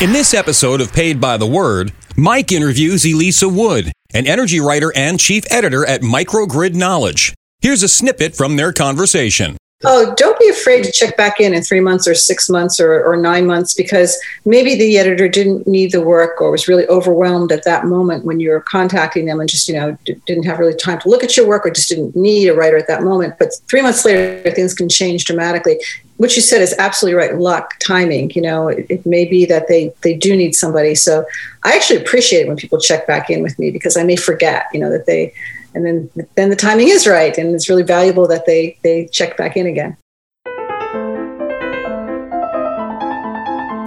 In this episode of Paid by the Word, Mike interviews Elisa Wood, an energy writer and chief editor at Microgrid Knowledge. Here's a snippet from their conversation. Oh, don't be afraid to check back in in three months or six months or, or nine months because maybe the editor didn't need the work or was really overwhelmed at that moment when you were contacting them and just, you know, d- didn't have really time to look at your work or just didn't need a writer at that moment. But three months later, things can change dramatically. What you said is absolutely right. Luck, timing, you know, it, it may be that they, they do need somebody. So I actually appreciate it when people check back in with me because I may forget, you know, that they, and then then the timing is right and it's really valuable that they they check back in again.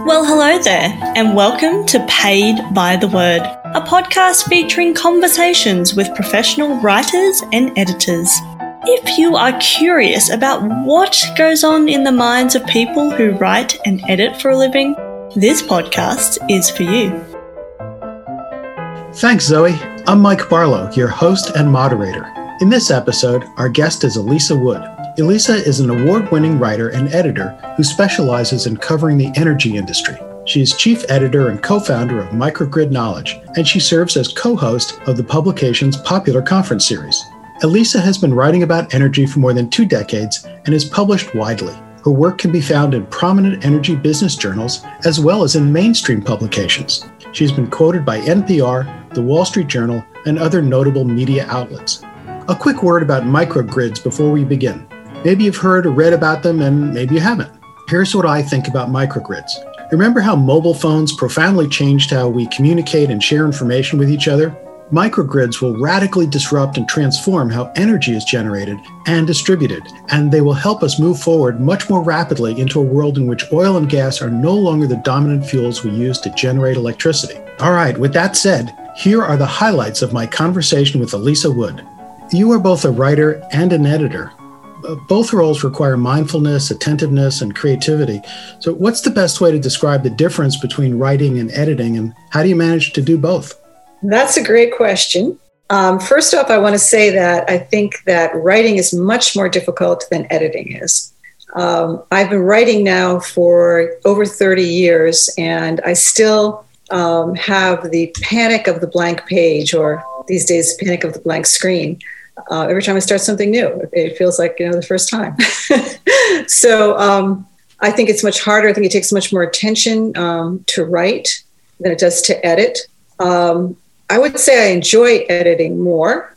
Well hello there and welcome to paid by the word a podcast featuring conversations with professional writers and editors. If you are curious about what goes on in the minds of people who write and edit for a living this podcast is for you. Thanks zoe I'm Mike Barlow, your host and moderator. In this episode, our guest is Elisa Wood. Elisa is an award winning writer and editor who specializes in covering the energy industry. She is chief editor and co founder of Microgrid Knowledge, and she serves as co host of the publication's popular conference series. Elisa has been writing about energy for more than two decades and is published widely. Her work can be found in prominent energy business journals as well as in mainstream publications. She's been quoted by NPR, The Wall Street Journal, and other notable media outlets. A quick word about microgrids before we begin. Maybe you've heard or read about them, and maybe you haven't. Here's what I think about microgrids. Remember how mobile phones profoundly changed how we communicate and share information with each other? Microgrids will radically disrupt and transform how energy is generated and distributed, and they will help us move forward much more rapidly into a world in which oil and gas are no longer the dominant fuels we use to generate electricity. All right, with that said, here are the highlights of my conversation with Elisa Wood. You are both a writer and an editor. Uh, both roles require mindfulness, attentiveness, and creativity. So, what's the best way to describe the difference between writing and editing, and how do you manage to do both? That's a great question. Um, first off, I want to say that I think that writing is much more difficult than editing is. Um, I've been writing now for over 30 years, and I still um, have the panic of the blank page, or these days, panic of the blank screen. Uh, every time I start something new, it feels like you know the first time. so um, I think it's much harder. I think it takes much more attention um, to write than it does to edit. Um, I would say I enjoy editing more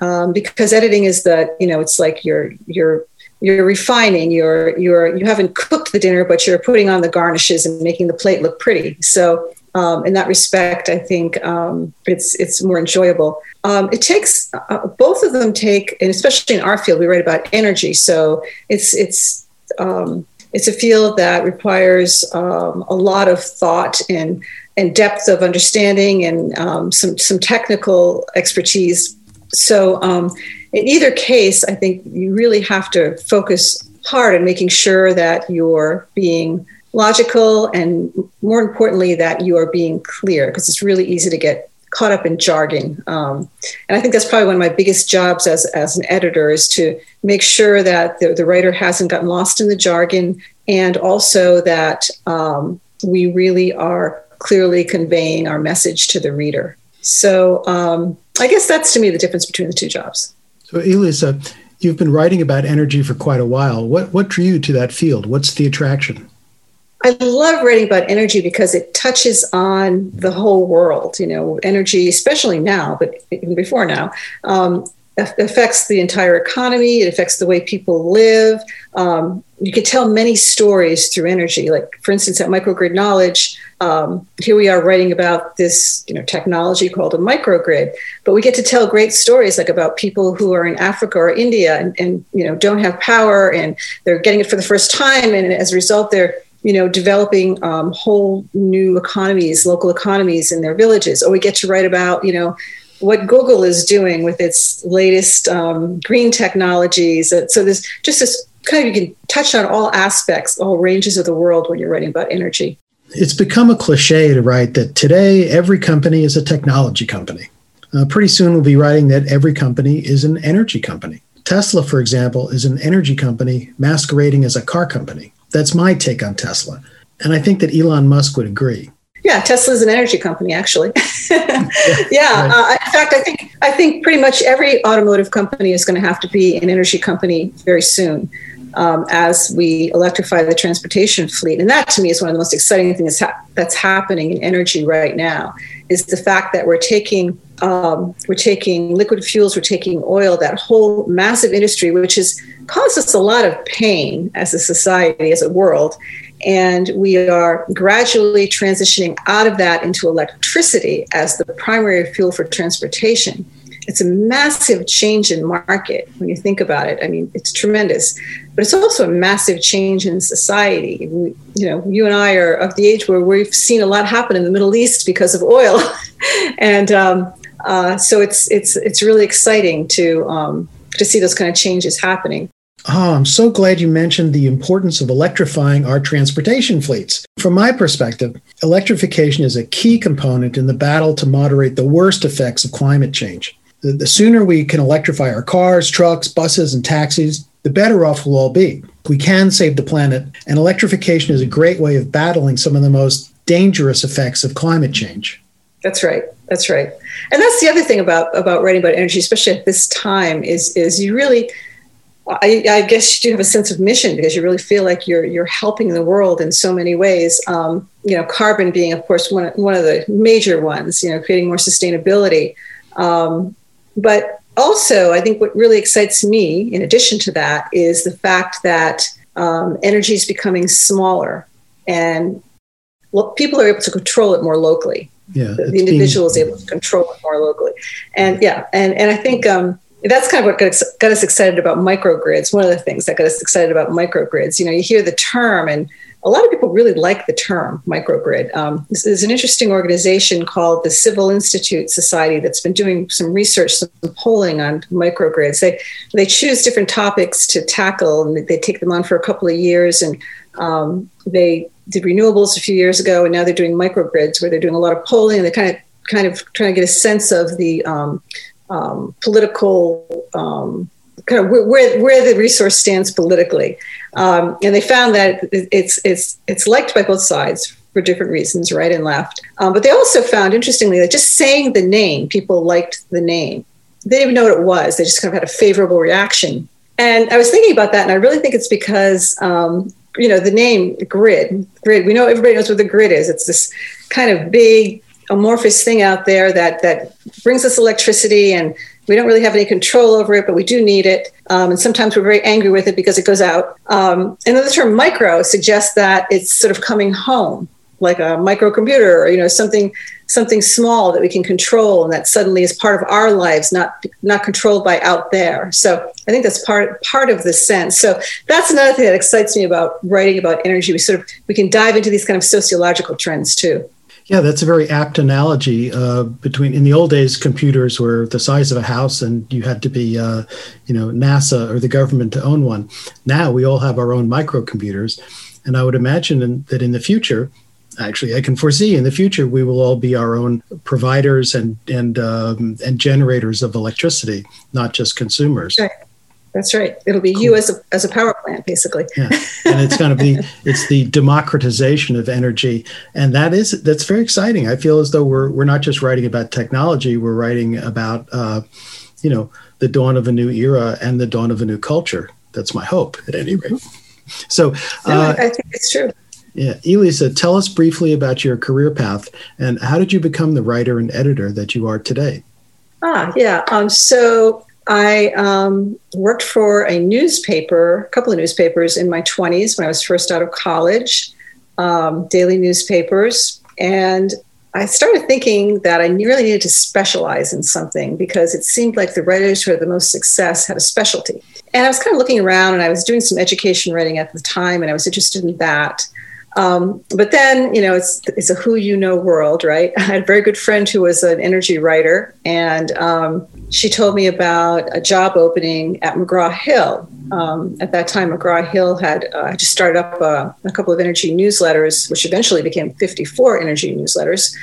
um, because editing is the you know it's like you're you're you're refining you're you're you haven't cooked the dinner but you're putting on the garnishes and making the plate look pretty. So um, in that respect i think um, it's it's more enjoyable. Um, it takes uh, both of them take and especially in our field we write about energy. So it's it's um, it's a field that requires um, a lot of thought and and depth of understanding and um, some some technical expertise. So um, in either case, I think you really have to focus hard on making sure that you're being logical and more importantly that you are being clear because it's really easy to get caught up in jargon um, and i think that's probably one of my biggest jobs as, as an editor is to make sure that the, the writer hasn't gotten lost in the jargon and also that um, we really are clearly conveying our message to the reader. So um, I guess that's to me the difference between the two jobs. So, Elisa, you've been writing about energy for quite a while. What, what drew you to that field? What's the attraction? I love writing about energy because it touches on the whole world. You know, energy, especially now, but even before now, um, affects the entire economy. It affects the way people live. Um, you could tell many stories through energy. Like, for instance, at Microgrid Knowledge, um, here we are writing about this you know technology called a microgrid but we get to tell great stories like about people who are in africa or india and, and you know don't have power and they're getting it for the first time and as a result they're you know developing um, whole new economies local economies in their villages or we get to write about you know what google is doing with its latest um, green technologies so there's just this kind of you can touch on all aspects all ranges of the world when you're writing about energy it's become a cliche to write that today every company is a technology company. Uh, pretty soon we'll be writing that every company is an energy company. Tesla, for example, is an energy company masquerading as a car company. That's my take on Tesla. And I think that Elon Musk would agree. Yeah, Tesla is an energy company, actually. yeah, uh, in fact, I think I think pretty much every automotive company is going to have to be an energy company very soon. Um, as we electrify the transportation fleet. And that to me is one of the most exciting things that's, ha- that's happening in energy right now is the fact that we're taking um, we're taking liquid fuels, we're taking oil, that whole massive industry, which has caused us a lot of pain as a society, as a world. And we are gradually transitioning out of that into electricity as the primary fuel for transportation. It's a massive change in market when you think about it. I mean, it's tremendous, but it's also a massive change in society. We, you know, you and I are of the age where we've seen a lot happen in the Middle East because of oil, and um, uh, so it's it's it's really exciting to um, to see those kind of changes happening. Oh, I'm so glad you mentioned the importance of electrifying our transportation fleets. From my perspective, electrification is a key component in the battle to moderate the worst effects of climate change. The, the sooner we can electrify our cars, trucks, buses, and taxis, the better off we'll all be. We can save the planet, and electrification is a great way of battling some of the most dangerous effects of climate change. That's right. That's right. And that's the other thing about about writing about energy, especially at this time, is is you really I, I, guess you do have a sense of mission because you really feel like you're you're helping the world in so many ways. Um, you know, carbon being, of course, one one of the major ones. You know, creating more sustainability. Um, but also, I think what really excites me, in addition to that, is the fact that um, energy is becoming smaller, and people are able to control it more locally. Yeah, the, individual is able to control it more locally, and yeah, and and I think um, that's kind of what got us, got us excited about microgrids. One of the things that got us excited about microgrids, you know, you hear the term, and a lot of people really like the term microgrid. Um, this is an interesting organization called the Civil Institute Society that's been doing some research, some polling on microgrids. They they choose different topics to tackle, and they take them on for a couple of years. And um, they did renewables a few years ago, and now they're doing microgrids, where they're doing a lot of polling. And they're kind of kind of trying to get a sense of the um, um, political um, kind of where, where the resource stands politically. Um, and they found that it's, it's, it's liked by both sides for different reasons, right and left. Um, but they also found, interestingly, that just saying the name, people liked the name. They didn't even know what it was. They just kind of had a favorable reaction. And I was thinking about that, and I really think it's because um, you know the name grid. Grid. We know everybody knows what the grid is. It's this kind of big amorphous thing out there that that brings us electricity and we don't really have any control over it, but we do need it. Um, and sometimes we're very angry with it because it goes out. Um, and then the term micro suggests that it's sort of coming home, like a microcomputer or you know something something small that we can control and that suddenly is part of our lives, not not controlled by out there. So I think that's part part of the sense. So that's another thing that excites me about writing about energy. We sort of we can dive into these kind of sociological trends too. Yeah, that's a very apt analogy. Uh, between in the old days, computers were the size of a house, and you had to be, uh, you know, NASA or the government to own one. Now we all have our own microcomputers, and I would imagine in, that in the future, actually, I can foresee in the future we will all be our own providers and and um, and generators of electricity, not just consumers. Right. That's right. It'll be cool. you as a as a power plant, basically. yeah, and it's going to be it's the democratization of energy, and that is that's very exciting. I feel as though we're we're not just writing about technology; we're writing about uh, you know the dawn of a new era and the dawn of a new culture. That's my hope, at any rate. So, uh, I think it's true. Yeah, Elisa, tell us briefly about your career path and how did you become the writer and editor that you are today? Ah, yeah. Um, so I um, worked for a newspaper, a couple of newspapers in my 20s when I was first out of college, um, daily newspapers. And I started thinking that I really needed to specialize in something because it seemed like the writers who had the most success had a specialty. And I was kind of looking around and I was doing some education writing at the time and I was interested in that. Um, but then, you know, it's it's a who you know world, right? I had a very good friend who was an energy writer, and um, she told me about a job opening at McGraw Hill. Um, at that time, McGraw Hill had uh, just started up a, a, couple of energy newsletters, which eventually became 54 energy newsletters.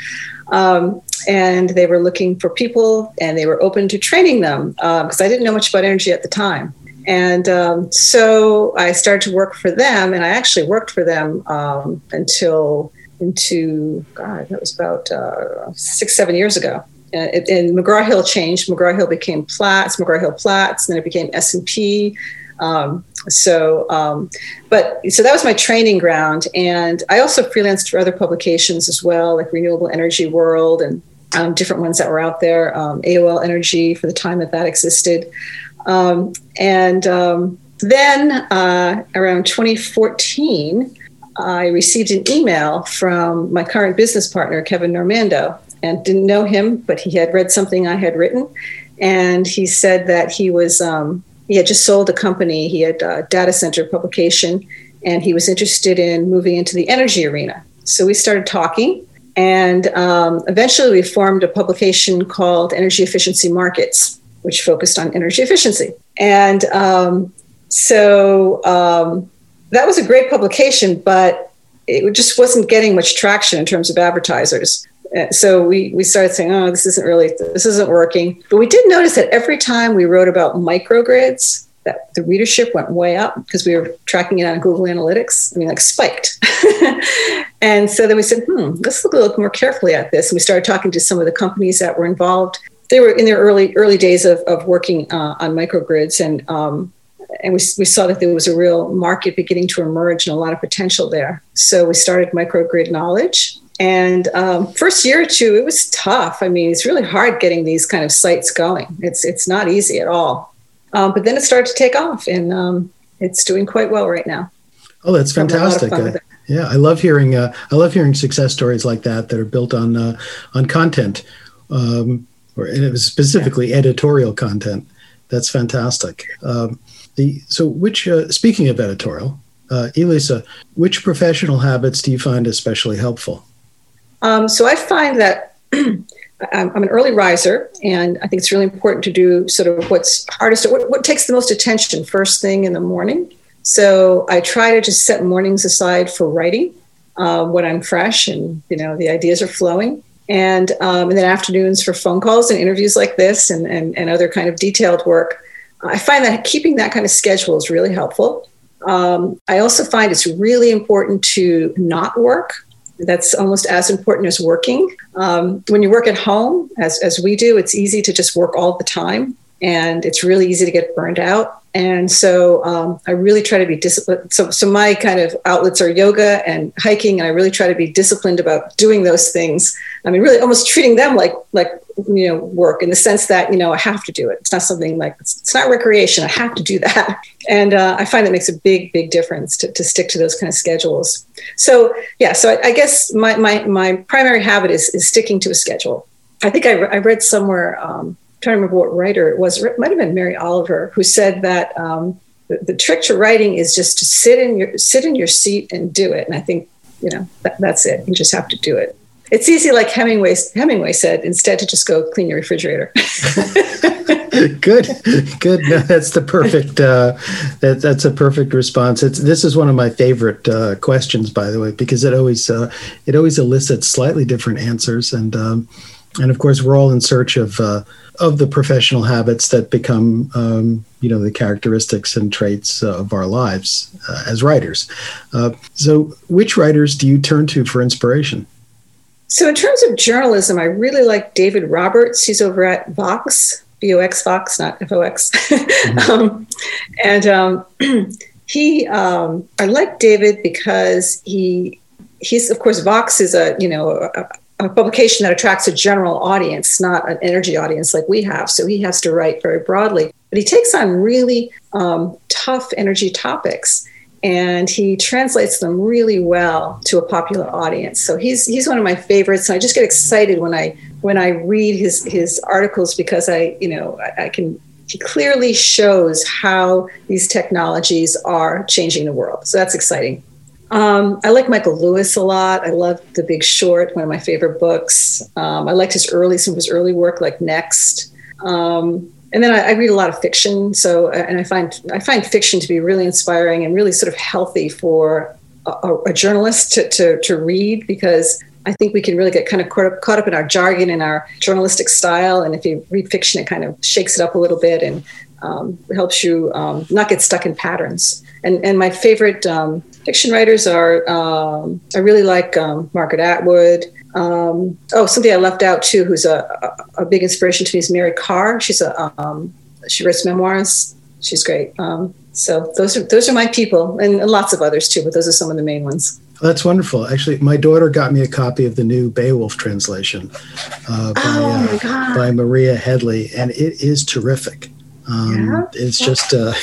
Um, and they were looking for people, and they were open to training them because uh, I didn't know much about energy at the time. And um, so I started to work for them, and I actually worked for them um, until into God, that was about uh, six, seven years ago. And, and McGraw Hill changed. McGraw Hill became Platts, McGraw Hill Platts, and then it became S and P. Um, so, um, but so that was my training ground, and I also freelanced for other publications as well, like Renewable Energy World and um, different ones that were out there. Um, AOL Energy for the time that that existed, um, and um, then uh, around 2014. I received an email from my current business partner, Kevin Normandeau, and didn't know him, but he had read something I had written. And he said that he was, um, he had just sold a company, he had a data center publication, and he was interested in moving into the energy arena. So we started talking, and um, eventually we formed a publication called Energy Efficiency Markets, which focused on energy efficiency. And um, so um, that was a great publication, but it just wasn't getting much traction in terms of advertisers. Uh, so we, we started saying, oh, this isn't really, this isn't working. But we did notice that every time we wrote about microgrids, that the readership went way up because we were tracking it on Google Analytics. I mean, like spiked. and so then we said, hmm, let's look a little more carefully at this. And we started talking to some of the companies that were involved. They were in their early early days of, of working uh, on microgrids, and um, and we, we saw that there was a real market beginning to emerge and a lot of potential there. So we started Microgrid Knowledge. And um, first year or two, it was tough. I mean, it's really hard getting these kind of sites going. It's it's not easy at all. Um, but then it started to take off, and um, it's doing quite well right now. Oh, that's fantastic! Uh, yeah, I love hearing uh, I love hearing success stories like that that are built on uh, on content, um, or and it was specifically yeah. editorial content. That's fantastic. Um, the so which uh, speaking of editorial, uh, Elisa, which professional habits do you find especially helpful? Um, so I find that I'm an early riser, and I think it's really important to do sort of what's hardest, what, what takes the most attention first thing in the morning. So I try to just set mornings aside for writing uh, when I'm fresh and you know the ideas are flowing, and um, and then afternoons for phone calls and interviews like this and, and and other kind of detailed work. I find that keeping that kind of schedule is really helpful. Um, I also find it's really important to not work. That's almost as important as working. Um, when you work at home, as, as we do, it's easy to just work all the time and it's really easy to get burned out. And so um, I really try to be disciplined. So, so my kind of outlets are yoga and hiking, and I really try to be disciplined about doing those things. I mean, really almost treating them like like you know work in the sense that you know I have to do it. It's not something like it's, it's not recreation. I have to do that, and uh, I find that makes a big big difference to, to stick to those kind of schedules. So yeah, so I, I guess my my my primary habit is is sticking to a schedule. I think I, re- I read somewhere. Um, trying to remember what writer it was. It might have been Mary Oliver who said that um, the, the, trick to writing is just to sit in your sit in your seat and do it. And I think you know that, that's it. You just have to do it. It's easy, like Hemingway Hemingway said, instead to just go clean your refrigerator. good, good. No, that's the perfect. Uh, that, that's a perfect response. It's this is one of my favorite uh, questions, by the way, because it always uh, it always elicits slightly different answers, and um, and of course we're all in search of uh, of the professional habits that become, um, you know, the characteristics and traits uh, of our lives uh, as writers. Uh, so, which writers do you turn to for inspiration? So, in terms of journalism, I really like David Roberts. He's over at Vox, V O X Vox, not F O X. Mm-hmm. um, and um, he, um, I like David because he, he's of course Vox is a you know a, a publication that attracts a general audience, not an energy audience like we have. So he has to write very broadly. But he takes on really um, tough energy topics and he translates them really well to a popular audience. So he's he's one of my favorites. And I just get excited when I when I read his his articles because I you know I, I can he clearly shows how these technologies are changing the world. So that's exciting. Um, I like Michael Lewis a lot. I love The Big Short, one of my favorite books. Um, I liked his early, some of his early work, like Next. Um, and then I, I, read a lot of fiction. So, uh, and I find I find fiction to be really inspiring and really sort of healthy for a, a journalist to, to, to read because I think we can really get kind of caught up, caught up in our jargon and our journalistic style. And if you read fiction, it kind of shakes it up a little bit and um, helps you um, not get stuck in patterns. And, and my favorite um, fiction writers are, um, I really like um, Margaret Atwood. Um, oh, somebody I left out too, who's a, a, a, big inspiration to me is Mary Karr. She's a, um, she writes memoirs. She's great. Um, so those are those are my people, and, lots of others too. But those are some of the main ones. That's wonderful. Actually, my daughter got me a copy of the new Beowulf translation uh, by, oh uh, by Maria Headley, and it is terrific. Um, yeah. It's just, uh,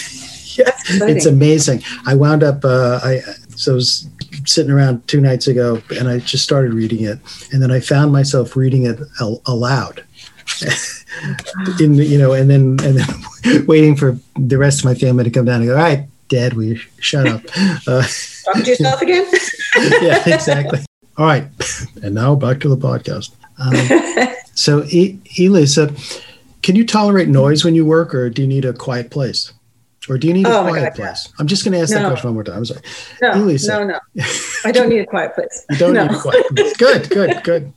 it's amazing. I wound up, uh, I so I was sitting around two nights ago, and I just started reading it, and then I found myself reading it al- aloud. in you know, and then and then waiting for the rest of my family to come down and go. All right, Dad, you shut up? Uh, Talk to yourself again. yeah, exactly. All right, and now back to the podcast. Um, so, e- Elisa, can you tolerate noise when you work, or do you need a quiet place? Or do you need a oh quiet God, place? Yeah. I'm just going to ask no. that question one more time. I'm sorry. No, Elisa. no, no. I don't need a quiet place. you don't no. need a quiet place. Good, good, good.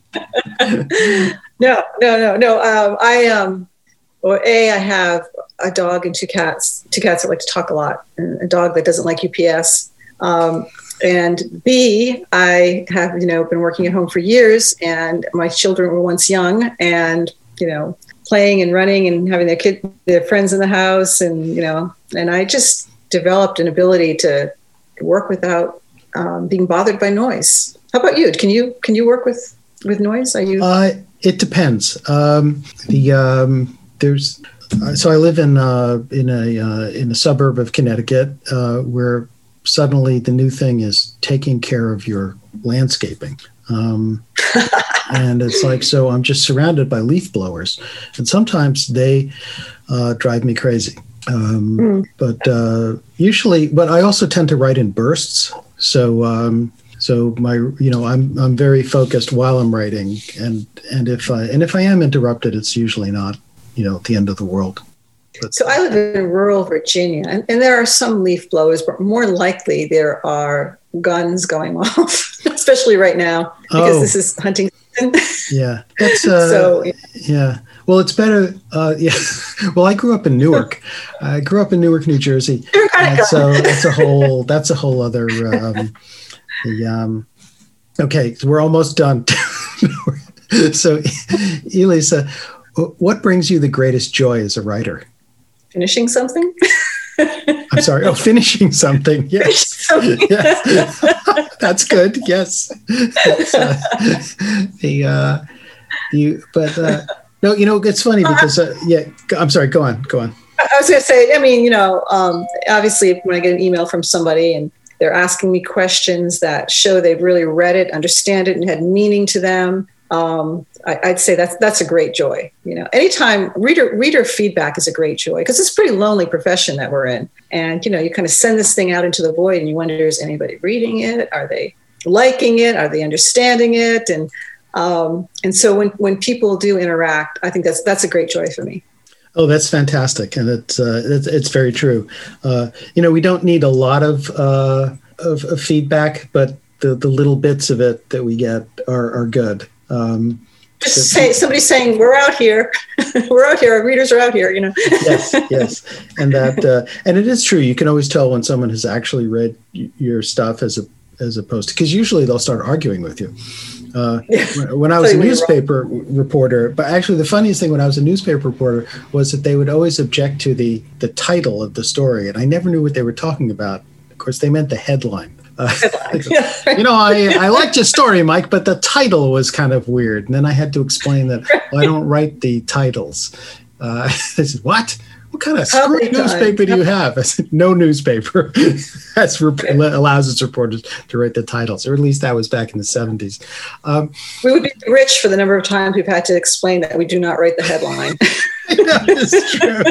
no, no, no, no. Um, I um, well, a I have a dog and two cats. Two cats that like to talk a lot, and a dog that doesn't like UPS. Um, and B, I have you know been working at home for years, and my children were once young, and you know playing and running and having their kid their friends in the house, and you know, and I just developed an ability to work without um, being bothered by noise. How about you? Can you can you work with with noise? Are you? Uh, it depends. Um, the um, there's so I live in uh, in a uh, in a suburb of Connecticut uh, where suddenly the new thing is taking care of your landscaping. Um, and it's like so I'm just surrounded by leaf blowers, and sometimes they uh, drive me crazy. Um, mm. But uh, usually, but I also tend to write in bursts. So um, so my you know I'm I'm very focused while I'm writing, and and if I and if I am interrupted, it's usually not you know the end of the world. But, so I live in rural Virginia, and, and there are some leaf blowers, but more likely there are guns going off, especially right now because oh. this is hunting. Yeah, that's uh, so yeah. Well, it's better. Uh, yeah. Well, I grew up in Newark. I grew up in Newark, New Jersey, so that's a whole. That's a whole other. Um, the um, okay, so we're almost done. so, Elisa, what brings you the greatest joy as a writer? Finishing something. I'm sorry. Oh, finishing something. Yes. Something. yes. That's good. Yes. Uh, the uh, you, but uh, no, you know, it's funny because uh, yeah. I'm sorry. Go on. Go on. I was going to say. I mean, you know, um, obviously, when I get an email from somebody and they're asking me questions that show they've really read it, understand it, and had meaning to them. Um, I, would say that's that's a great joy. You know, anytime reader reader feedback is a great joy because it's a pretty lonely profession that we're in, and you know, you kind of send this thing out into the void, and you wonder is anybody reading it? Are they liking it? Are they understanding it? And um, and so when when people do interact, I think that's that's a great joy for me. Oh, that's fantastic, and it's uh, it's, it's, very true. Uh, you know, we don't need a lot of, uh, of, of feedback, but the the little bits of it that we get are are good. Um, just say somebody saying we're out here, we're out here. Our readers are out here. You know. yes, yes, and that uh, and it is true. You can always tell when someone has actually read your stuff as a as opposed to because usually they'll start arguing with you. Uh, when I was a newspaper reporter, but actually the funniest thing when I was a newspaper reporter was that they would always object to the the title of the story, and I never knew what they were talking about. Of course, they meant the headline. Uh, you know, I, I liked your story, Mike, but the title was kind of weird. And then I had to explain that well, I don't write the titles. Uh, they said, "What? what kind of screw newspaper do you have? I said, no newspaper that's allows its reporters to write the titles, or at least that was back in the 70s. Um, we would be rich for the number of times we've had to explain that we do not write the headline. it's true.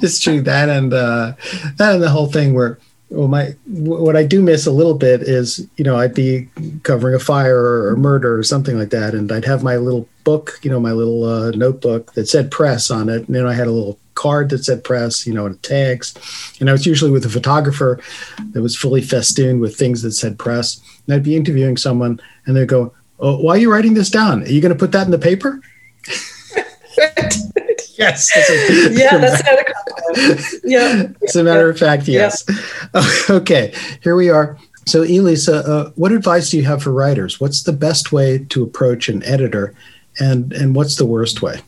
it's true that and uh, that and the whole thing where well my what i do miss a little bit is you know i'd be covering a fire or murder or something like that and i'd have my little book you know my little uh, notebook that said press on it and then i had a little card that said press you know and tags and i was usually with a photographer that was fully festooned with things that said press and i'd be interviewing someone and they'd go oh, why are you writing this down? Are you going to put that in the paper? Yes. Yeah that's another yeah. As a matter of fact, yes. okay, here we are. So, Elisa, uh, what advice do you have for writers? What's the best way to approach an editor, and and what's the worst way?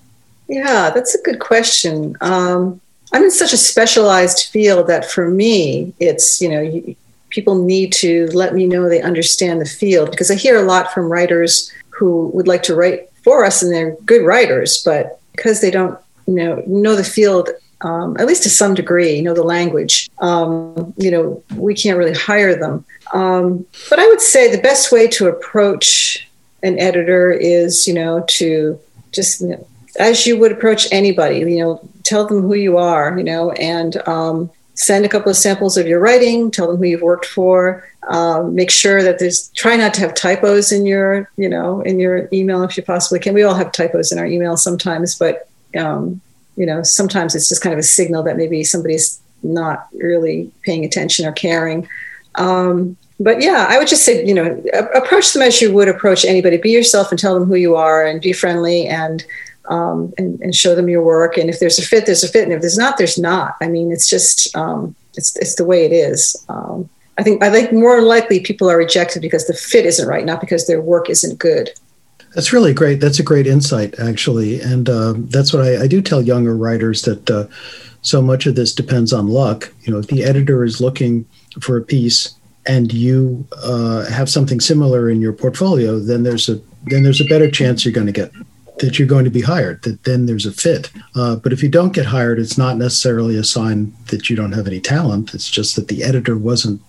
Yeah, that's a good question. Um, I'm in such a specialized field that for me, it's you know, you, people need to let me know they understand the field because I hear a lot from writers who would like to write for us, and they're good writers, but because they don't you know know the field um, at least to some degree, know the language. Um, you know, we can't really hire them. Um, but I would say the best way to approach an editor is, you know, to just you know, as you would approach anybody. You know, tell them who you are. You know, and um, send a couple of samples of your writing. Tell them who you've worked for. Um, make sure that there's try not to have typos in your you know in your email if you possibly can. We all have typos in our email sometimes, but um, you know, sometimes it's just kind of a signal that maybe somebody's not really paying attention or caring. Um, but yeah, I would just say, you know, approach them as you would approach anybody. Be yourself and tell them who you are, and be friendly and um, and, and, show them your work. And if there's a fit, there's a fit, and if there's not, there's not. I mean, it's just um, it's it's the way it is. Um, I think I think more likely people are rejected because the fit isn't right, not because their work isn't good. That's really great. That's a great insight, actually, and um, that's what I, I, do tell younger writers that uh, so much of this depends on luck. You know, if the editor is looking for a piece and you uh, have something similar in your portfolio, then there's a then there's a better chance you're going to get that you're going to be hired. That then there's a fit. Uh, but if you don't get hired, it's not necessarily a sign that you don't have any talent. It's just that the editor wasn't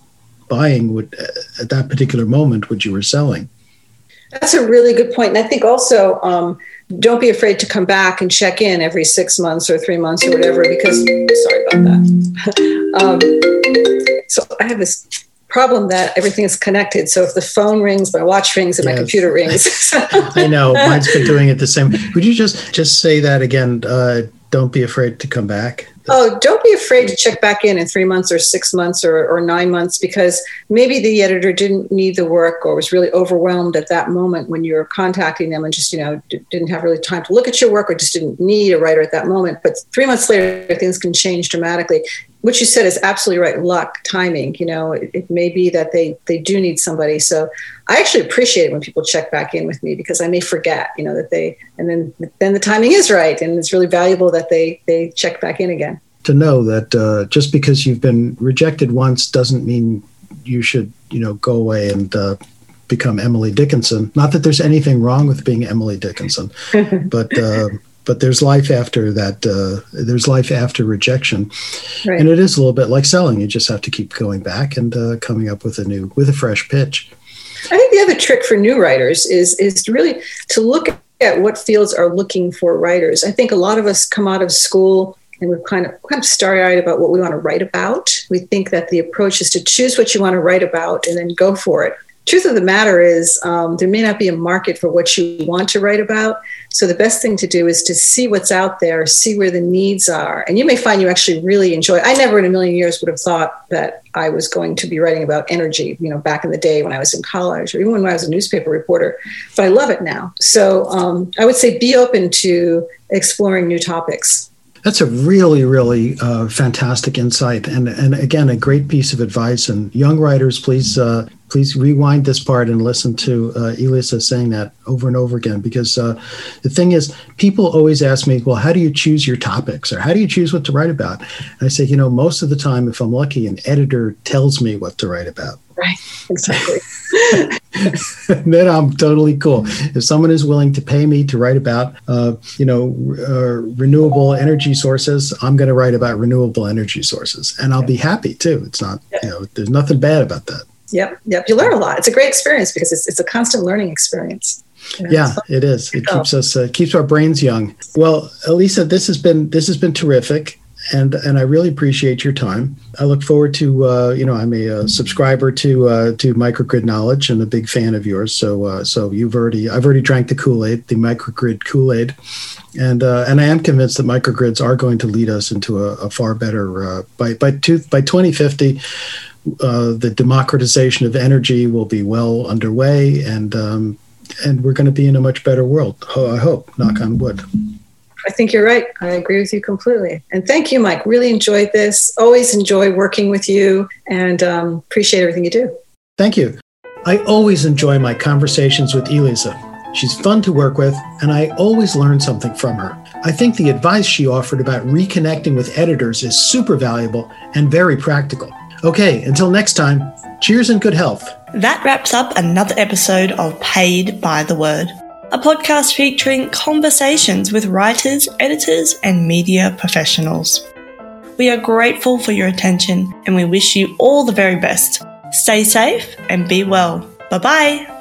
buying what at that particular moment what you were selling. That's a really good point. And I think also um, don't be afraid to come back and check in every six months or three months or whatever, because sorry about that. um, so I have this problem that everything is connected. So if the phone rings, my watch rings, and yes. my computer rings. I know mine's been doing it the same. Would you just just say that again? Uh, don't be afraid to come back. Oh, don't be afraid to check back in in three months or six months or, or nine months because maybe the editor didn't need the work or was really overwhelmed at that moment when you were contacting them and just, you know, d- didn't have really time to look at your work or just didn't need a writer at that moment. But three months later, things can change dramatically what you said is absolutely right luck timing you know it, it, may be that they they do need somebody. So i actually appreciate it when people check back in with me because i may forget you know that they and then then the timing is right and it's really valuable that they they check back in again. To know that uh, just because you've been rejected once doesn't mean you should you know go away and uh, become emily dickinson. Not that there's anything wrong with being emily dickinson but uh, but there's life after that. Uh, there's life after rejection, right. and it is a little bit like selling. You just have to keep going back and uh, coming up with a new, with a fresh pitch. I think the other trick for new writers is is really to look at what fields are looking for writers. I think a lot of us come out of school and we're kind of kind of starry-eyed about what we want to write about. We think that the approach is to choose what you want to write about and then go for it truth of the matter is um, there may not be a market for what you want to write about. So the best thing to do is to see what's out there see where the needs are. And you may find you actually really enjoy i never in a million years would have thought that i was going to be writing about energy you know back in the day when i was in college or even when i was a newspaper reporter but i love it now. So um, i would say be open to exploring new topics. That's a really, really uh, fantastic insight, and and again, a great piece of advice. And young writers, please uh, please rewind this part and listen to uh, Elisa saying that over and over again. Because uh, the thing is, people always ask me, "Well, how do you choose your topics, or how do you choose what to write about?" And I say, you know, most of the time, if I'm lucky, an editor tells me what to write about. Right. Exactly. then I'm totally cool. If someone is willing to pay me to write about, uh, you know, uh, renewable energy sources, I'm going to write about renewable energy sources, and I'll be happy too. It's not, you know, there's nothing bad about that. Yep, yep. You learn a lot. It's a great experience because it's it's a constant learning experience. You know, yeah, it is. It keeps us uh, keeps our brains young. Well, Elisa, this has been this has been terrific and and I really appreciate your time. I look forward to uh, you know I'm a, a subscriber to uh, to microgrid knowledge and a big fan of yours. So uh, so you've already I've already drank the Kool Aid, the microgrid Kool Aid, and uh, and I am convinced that microgrids are going to lead us into a, a far better uh, by by two, by 2050. Uh, the democratization of energy will be well underway, and um, and we're going to be in a much better world. I hope. Knock on wood. I think you're right. I agree with you completely. And thank you, Mike. Really enjoyed this. Always enjoy working with you and um, appreciate everything you do. Thank you. I always enjoy my conversations with Elisa. She's fun to work with, and I always learn something from her. I think the advice she offered about reconnecting with editors is super valuable and very practical. Okay, until next time, cheers and good health. That wraps up another episode of Paid by the Word, a podcast featuring conversations with writers, editors, and media professionals. We are grateful for your attention and we wish you all the very best. Stay safe and be well. Bye bye.